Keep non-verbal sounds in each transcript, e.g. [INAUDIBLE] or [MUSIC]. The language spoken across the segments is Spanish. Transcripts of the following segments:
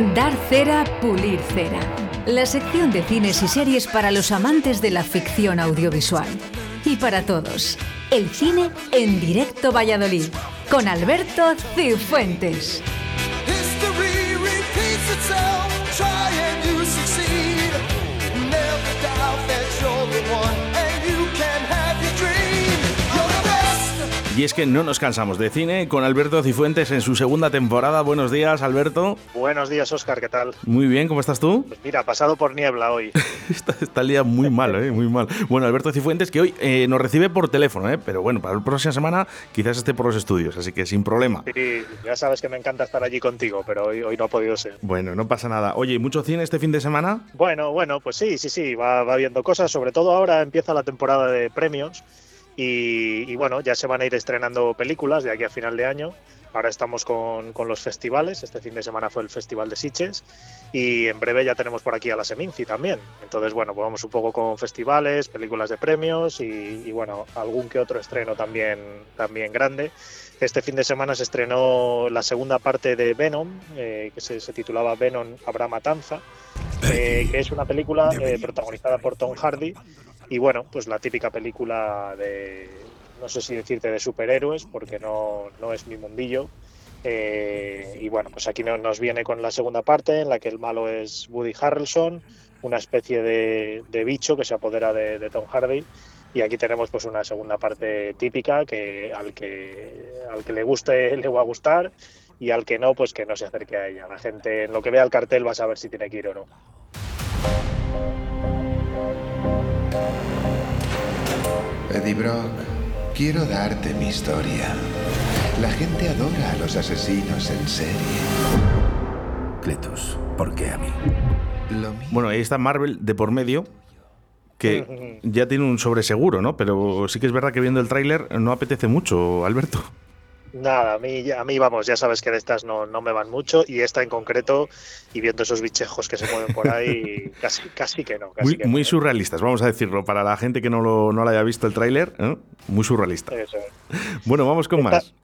Dar cera, pulir cera. La sección de cines y series para los amantes de la ficción audiovisual. Y para todos, el cine en directo Valladolid, con Alberto Cifuentes. Y es que no nos cansamos de cine con Alberto Cifuentes en su segunda temporada. Buenos días, Alberto. Buenos días, Oscar, ¿qué tal? Muy bien, ¿cómo estás tú? Pues mira, pasado por niebla hoy. [LAUGHS] Está, está el día muy mal, ¿eh? Muy mal. Bueno, Alberto Cifuentes que hoy eh, nos recibe por teléfono, ¿eh? Pero bueno, para la próxima semana quizás esté por los estudios, así que sin problema. Sí, ya sabes que me encanta estar allí contigo, pero hoy, hoy no ha podido ser. Bueno, no pasa nada. Oye, ¿y ¿mucho cine este fin de semana? Bueno, bueno, pues sí, sí, sí, va, va viendo cosas. Sobre todo ahora empieza la temporada de premios y, y bueno, ya se van a ir estrenando películas de aquí a final de año. Ahora estamos con, con los festivales. Este fin de semana fue el Festival de Sitges y en breve ya tenemos por aquí a la Seminci también. Entonces, bueno, pues vamos un poco con festivales, películas de premios y, y, bueno, algún que otro estreno también, también grande. Este fin de semana se estrenó la segunda parte de Venom, eh, que se, se, titulaba Venom Habrá Matanza, eh, que es una película eh, protagonizada por Tom Hardy. Y bueno, pues la típica película de, no sé si decirte de superhéroes, porque no, no es mi mundillo. Eh, y bueno, pues aquí no, nos viene con la segunda parte, en la que el malo es Woody Harrelson, una especie de, de bicho que se apodera de, de, Tom Hardy. Y aquí tenemos pues una segunda parte típica que al que al que le guste [LAUGHS] le va a gustar y al que no, pues que no se acerque a ella. La gente en lo que vea el cartel va a saber si tiene que ir o no. Eddie Brock, quiero darte mi historia. La gente adora a los asesinos en serie. Cletus, ¿por qué a mí? Bueno, ahí está Marvel de por medio, que ya tiene un sobreseguro, ¿no? Pero sí que es verdad que viendo el tráiler no apetece mucho, Alberto. Nada, a mí, a mí vamos, ya sabes que de estas no, no, me van mucho y esta en concreto, y viendo esos bichejos que se mueven por ahí, [LAUGHS] casi, casi que no. Casi muy, que muy no, surrealistas, vamos a decirlo, para la gente que no lo, no lo haya visto el tráiler, ¿eh? muy surrealista. Eso. Bueno, vamos con esta, más.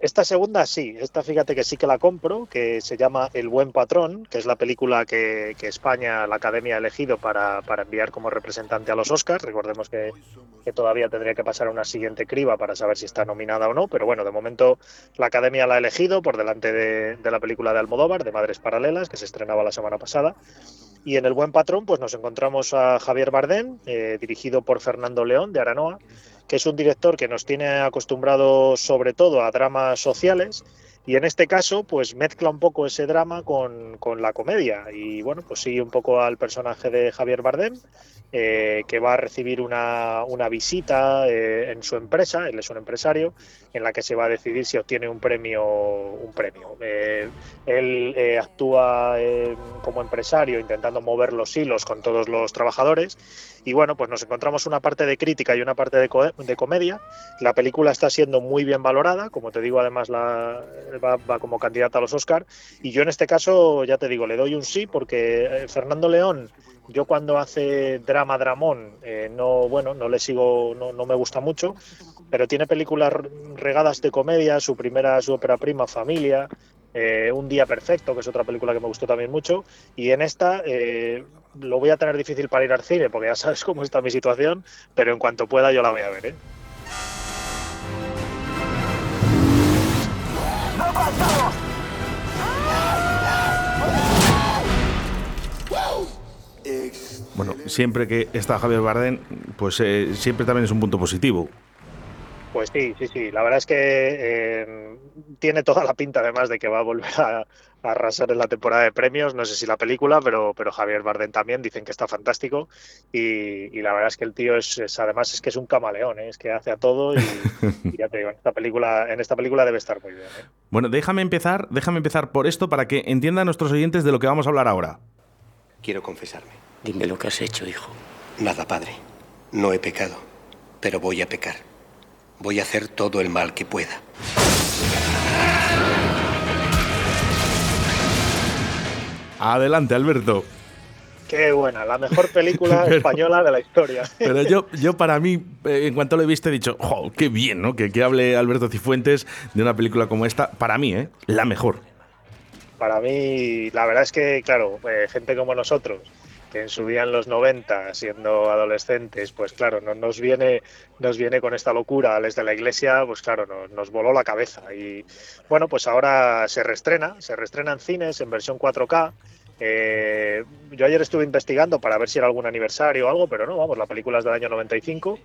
Esta segunda sí, esta fíjate que sí que la compro, que se llama El Buen Patrón, que es la película que, España, la Academia ha elegido para, enviar como representante a los Oscars. Recordemos que, todavía tendría que pasar una siguiente criba para saber si está nominada o no, pero bueno, de momento la Academia la ha elegido por delante de, de la película de Almodóvar, de Madres Paralelas, que se estrenaba la semana pasada. Y en El Buen Patrón, pues nos encontramos a Javier Bardem, eh, dirigido por Fernando León, de Aranoa, que es un director que nos tiene acostumbrado sobre todo a dramas sociales y en este caso pues mezcla un poco ese drama con, con la comedia y bueno pues sigue un poco al personaje de Javier Bardem eh, que va a recibir una, una visita eh, en su empresa, él es un empresario, en la que se va a decidir si obtiene un premio. Un premio. Eh, él actúa como empresario intentando mover los hilos con todos los trabajadores y bueno, pues nos encontramos una parte de crítica y una parte de, de comedia. La película está siendo muy bien valorada, como te digo, además la, va, como candidata a los Oscar. Y yo en este caso, ya te digo, le doy un sí, porque Fernando León, yo cuando hace drama dramón, eh, no, bueno, no le sigo, no, no, me gusta mucho, pero tiene películas regadas de comedia, su primera, su ópera prima, Familia. Eh, un día perfecto, que es otra película que me gustó también mucho, y en esta eh, lo voy a tener difícil para ir al cine, porque ya sabes cómo está mi situación, pero en cuanto pueda yo la voy a ver. ¿eh? Siempre que está Javier Bardem, pues eh, siempre también es un punto positivo. Pues sí, sí, sí. La verdad es que eh, tiene toda la pinta, además, de que va a volver a, a, arrasar en la temporada de premios. No sé si la película, pero, pero Javier Bardem también dicen que está fantástico. Y, y la verdad es que el tío es, es, además, es que es un camaleón, ¿eh? es que hace a todo. Y, y, ya te digo, en esta película, en esta película debe estar muy bien. ¿eh? Bueno, déjame empezar, déjame empezar por esto para que entiendan nuestros oyentes de lo que vamos a hablar ahora. Quiero confesarme. Dime lo que has hecho, hijo. Nada, padre. No he pecado, pero voy a pecar. Voy a hacer todo el mal que pueda. Adelante, Alberto. Qué buena, la mejor película [LAUGHS] pero, española de la historia. [LAUGHS] Pero yo, yo para mí, eh, en cuanto lo he visto, he dicho, oh, qué bien, ¿no? Que, que hable Alberto Cifuentes de una película como esta. Para mí, ¿eh? La mejor. Para mí, la verdad es que, claro, eh, gente como nosotros, que en su día en los 90, siendo adolescentes, pues claro, no, nos, viene, nos viene con esta locura les de la iglesia, pues claro, nos, nos voló la cabeza. Y bueno, pues ahora se reestrena, se reestrena en cines en versión 4K. Eh, yo ayer estuve investigando para ver si era algún aniversario o algo, pero no, vamos, la película es del año 95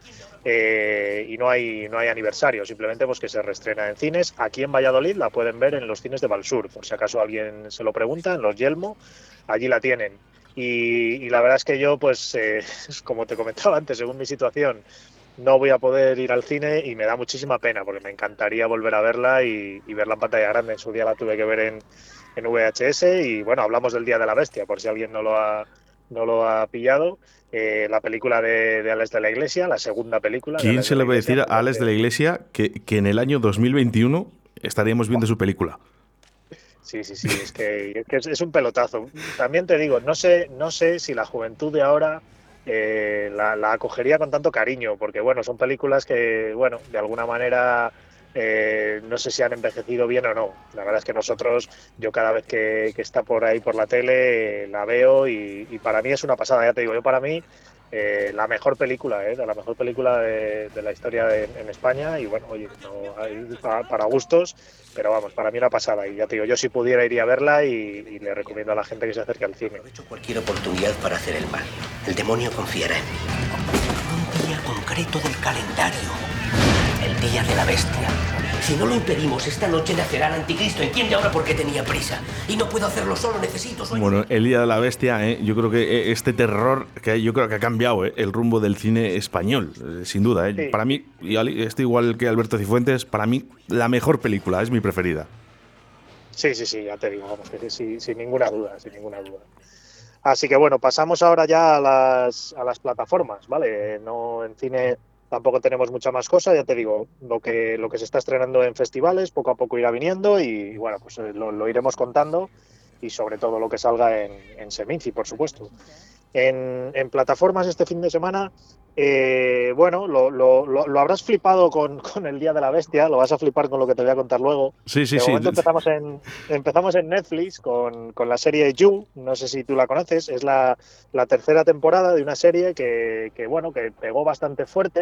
eh, y no hay, no hay aniversario, simplemente pues que se reestrena en cines. Aquí en Valladolid la pueden ver en los cines de Valsur, por si acaso alguien se lo pregunta, en los Yelmo, allí la tienen. Y, y la verdad es que yo, pues, eh, [LAUGHS] como te comentaba antes, según mi situación, no voy a poder ir al cine y me da muchísima pena porque me encantaría volver a verla y, y verla en pantalla grande. En su día la tuve que ver en, en VHS y bueno, hablamos del Día de la Bestia, por si alguien no lo ha, no lo ha pillado. Eh, la película de, de Alex de la Iglesia, la segunda película. ¿Quién se le va a decir a Alex de la Iglesia que, que en el año 2021 estaríamos viendo su película? Sí, sí, sí, es que, es, que es un pelotazo. También te digo, no sé, no sé si la juventud de ahora eh, la, la acogería con tanto cariño, porque bueno, son películas que, bueno, de alguna manera eh, no sé si han envejecido bien o no. La verdad es que nosotros, yo cada vez que, está por ahí por la tele, eh, la veo y, para mí es una pasada, ya te digo, yo para mí eh, la mejor película, eh, la mejor película de, la historia en España y bueno, oye, para gustos, pero vamos, para mí una pasada y ya te digo, yo si pudiera iría a verla y, y le recomiendo a la gente que se acerque al cine. Aprovecho cualquier oportunidad para hacer el mal. El demonio confiará en mí. Un día concreto del calendario. El día de la bestia. Si no lo impedimos, esta noche nacerá el anticristo. Entiende ahora por qué tenía prisa. Y no puedo hacerlo solo, necesito su ayuda. Bueno, El Día de la Bestia, ¿eh? yo creo que eh, este terror, que yo creo que ha cambiado ¿eh? el rumbo del cine español, sin duda. ¿eh? Sí. Para mí, y estoy igual que Alberto Cifuentes, para mí la mejor película, es mi preferida. Sí, sí, sí, ya te digo, vamos, que sí, sí, sin ninguna duda, sin ninguna duda. Así que bueno, pasamos ahora ya a las, a las plataformas, ¿vale? No en cine tampoco tenemos mucha más cosa, ya te digo, lo que, lo que se está estrenando en festivales, poco a poco irá viniendo y bueno, pues eh, lo, lo iremos contando y sobre todo lo que salga en, en Seminci, por supuesto. En, en plataformas este fin de semana, eh, bueno, lo, lo- lo- lo habrás flipado con, con el Día de la Bestia, lo vas a flipar con lo que te voy a contar luego. Sí, sí, de sí. empezamos en, empezamos en Netflix con, con la serie You, no sé si tú la conoces, es la, la tercera temporada de una serie que, que, bueno, que pegó bastante fuerte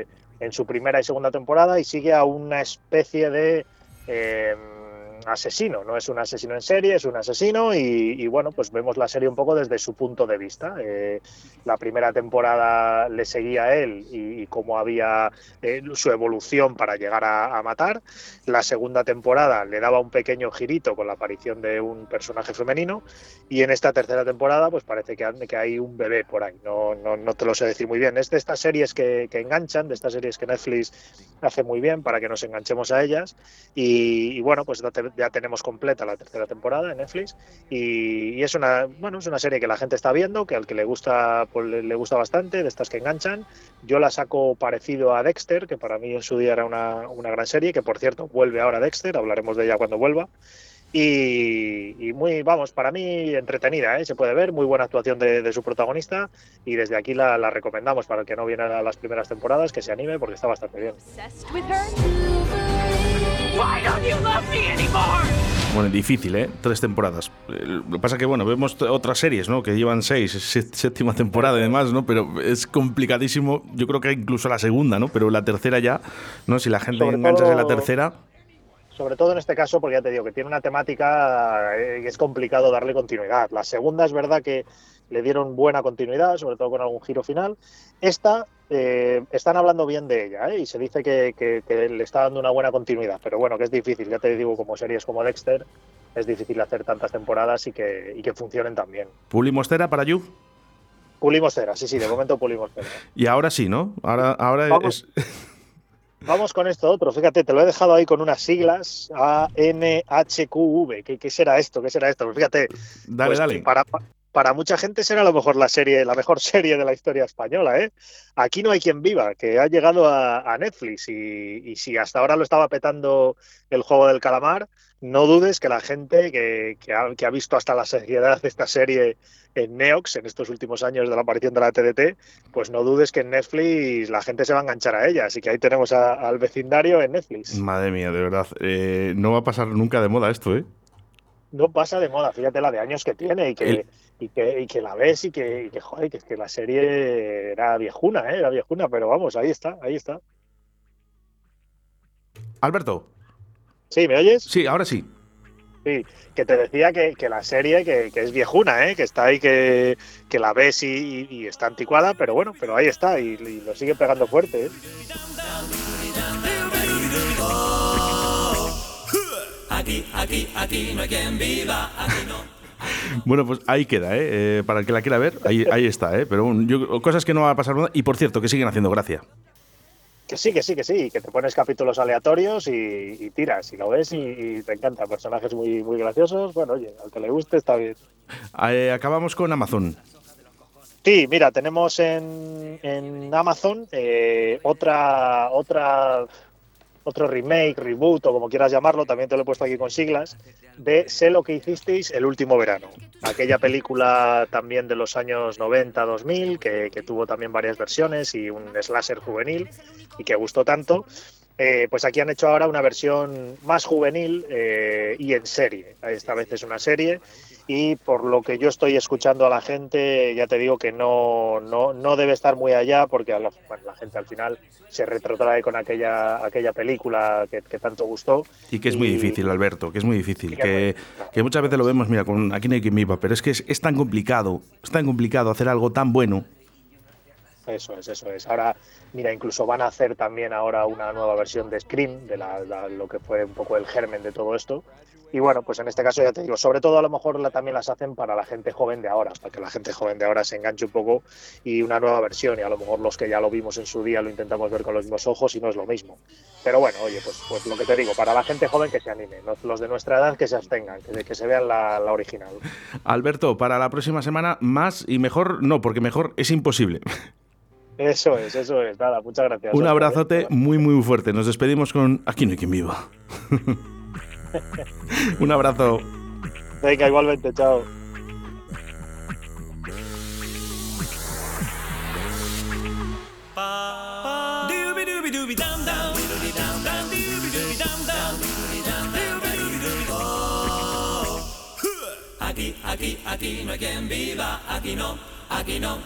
eh, en su primera y segunda temporada y sigue a una especie de eh, asesino, no es un asesino en serie, es un asesino y, bueno, pues vemos la serie un poco desde su punto de vista. Eh, la primera temporada le seguía a él y, cómo había eh, su evolución para llegar a, matar. La segunda temporada le daba un pequeño girito con la aparición de un personaje femenino y en esta tercera temporada pues parece que, hay un bebé por ahí. No, no, no te lo sé decir muy bien. Es de estas series que, que enganchan, de estas series que Netflix hace muy bien para que nos enganchemos a ellas y, y bueno, pues ya, te- ya tenemos completa la tercera temporada en Netflix y, y es una bueno es una serie que la gente está viendo, que al que le gusta pues le gusta bastante, de estas que enganchan. Yo la saco parecido a Dexter, que para mí en su día era una, una gran serie, que por cierto vuelve ahora Dexter, hablaremos de ella cuando vuelva. Y, y muy, vamos, para mí entretenida, ¿eh? se puede ver, muy buena actuación de, de su protagonista y desde aquí la, la recomendamos para el que no viene a las primeras temporadas, que se anime porque está bastante bien. Obsessed with her? Why don't you love me anymore? Bueno, difícil, ¿eh? Tres temporadas. Eh, Lo que pasa que, bueno, vemos otras series, ¿no? Que llevan seis, sé- séptima temporada y demás, ¿no? Pero es complicadísimo. Yo creo que incluso la segunda, ¿no? Pero la tercera ya, ¿no? Si la gente engancha en la tercera, Sobre todo en este caso, porque ya te digo que tiene una temática eh, y es complicado darle continuidad. La segunda es verdad que le dieron buena continuidad, sobre todo con algún giro final. Esta, eh, están hablando bien de ella ¿eh? y se dice que, que- que le está dando una buena continuidad, pero bueno, que es difícil, ya te digo, como series como Dexter, es difícil hacer tantas temporadas y que, y que funcionen tan bien. pulimos cera para You. Pulimos cera, sí, sí, de momento pulimos cera. Y ahora sí, ¿no? Ahora, ahora Vamos. es. [LAUGHS] Vamos con esto otro, fíjate, te lo he dejado ahí con unas siglas, A-N-H-Q-V, ¿Qué, ¿qué será esto? ¿Qué será esto? Pues fíjate, Dale, Pues dale. Para, para mucha gente será a lo mejor la serie, la mejor [LAUGHS] serie de la historia española, ¿eh? Aquí no hay quien viva, que ha llegado a, Netflix y, si hasta ahora lo estaba petando el juego del calamar, no dudes que la gente que, ha, visto hasta la seriedad esta serie en Neox en estos últimos años de la aparición de la TDT, pues no dudes que en Netflix la gente se va a enganchar a ella. Así que ahí tenemos al vecindario en Netflix. Madre mía, de verdad. Eh, no va a pasar nunca de moda esto, ¿eh? No pasa de moda, fíjate la de años que tiene y que, El- y que, y que la ves y que, y que, joder, que que la serie era viejuna, ¿eh? era viejuna, pero vamos, ahí está, ahí está. Alberto, Sí, ¿me oyes? sí, ahora sí. Sí, que te decía que, que la serie que, que es viejuna, ¿eh? que está ahí, que, que la ves y, y- y está anticuada, pero bueno, pero ahí está y, y lo sigue pegando fuerte. ¿eh? Bueno, pues ahí queda, ¿eh? Eh, para el que la quiera ver, ahí, ahí está, ¿eh? Pero bueno, yo- cosas que no va a pasar nada. Y por cierto, que siguen haciendo gracia. Que sí, que sí, que sí, que te pones capítulos aleatorios y, y tiras y lo ves y, y te encanta. Personajes muy, muy graciosos. Bueno, oye, al que le guste está bien. Eh, acabamos con Amazon. Sí, mira, tenemos en, en Amazon eh, otra, otra, otro remake, reboot o como quieras llamarlo, también te lo he puesto aquí con siglas, de Sé lo que hicisteis el último verano. Aquella película también de los años 90-2000, que, que tuvo también varias versiones y un slasher juvenil y que gustó tanto. Eh, pues aquí han hecho ahora una versión más juvenil eh, y en serie. Esta vez es una serie y por lo que yo estoy escuchando a la gente, ya te digo que no, no, no debe estar muy allá porque a la, bueno, la gente al final se retrotrae con aquella, aquella película que, que tanto gustó. Y que es muy difícil, Alberto, que es muy difícil. Que Que, muchas veces lo vemos, mira, con aquí no hay quien viva, pero es que es, es tan complicado, es tan complicado hacer algo tan bueno. Eso es, eso es. Ahora, mira, incluso van a hacer también ahora una nueva versión de Scream, de la- la- lo que fue un poco el germen de todo esto. Y bueno, pues en este caso ya te digo, sobre todo a lo mejor la, también las hacen para la gente joven de ahora, para que la gente joven de ahora se enganche un poco y una nueva versión. Y a lo mejor los que ya lo vimos en su día lo intentamos ver con los mismos ojos y no es lo mismo. Pero bueno, oye, pues, pues lo que te digo, para la gente joven que se anime, los, de nuestra edad que se abstengan, que, que se vean la, la original. Alberto, para la próxima semana, más y mejor, no, porque mejor es imposible. Eso es, eso es. Nada, muchas gracias. Un abrazote muy, muy fuerte. Nos despedimos con Aquí no hay quien viva. [LAUGHS] Un abrazo. Venga, igualmente, chao. Aquí, aquí, aquí no hay quien viva, aquí no, aquí no,